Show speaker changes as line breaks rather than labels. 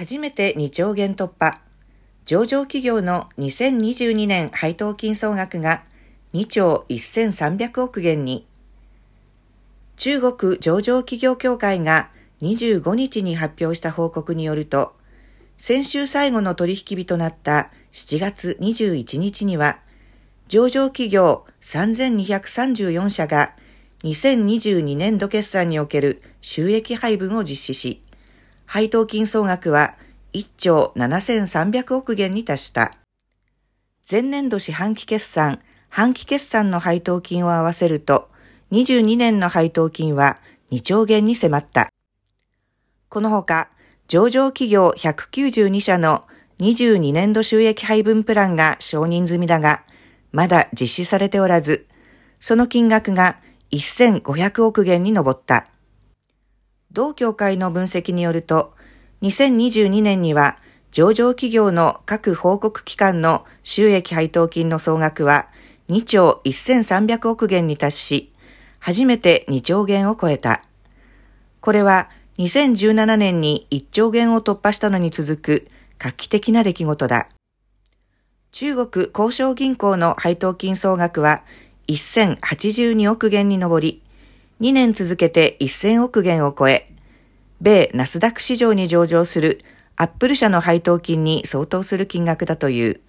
初めて2兆元突破。上場企業の2022年配当金総額が2兆1300億元に。中国上場企業協会が25日に発表した報告によると、先週最後の取引日となった7月21日には、上場企業3234社が2022年度決算における収益配分を実施し、配当金総額は1兆7300億元に達した。前年度四半期決算、半期決算の配当金を合わせると、22年の配当金は2兆元に迫った。このほか、上場企業192社の22年度収益配分プランが承認済みだが、まだ実施されておらず、その金額が1500億元に上った。同協会の分析によると、2022年には上場企業の各報告機関の収益配当金の総額は2兆1300億元に達し、初めて2兆元を超えた。これは2017年に1兆元を突破したのに続く画期的な出来事だ。中国交渉銀行の配当金総額は1082億元に上り、2年続けて1000億元を超え、米ナスダック市場に上場するアップル社の配当金に相当する金額だという。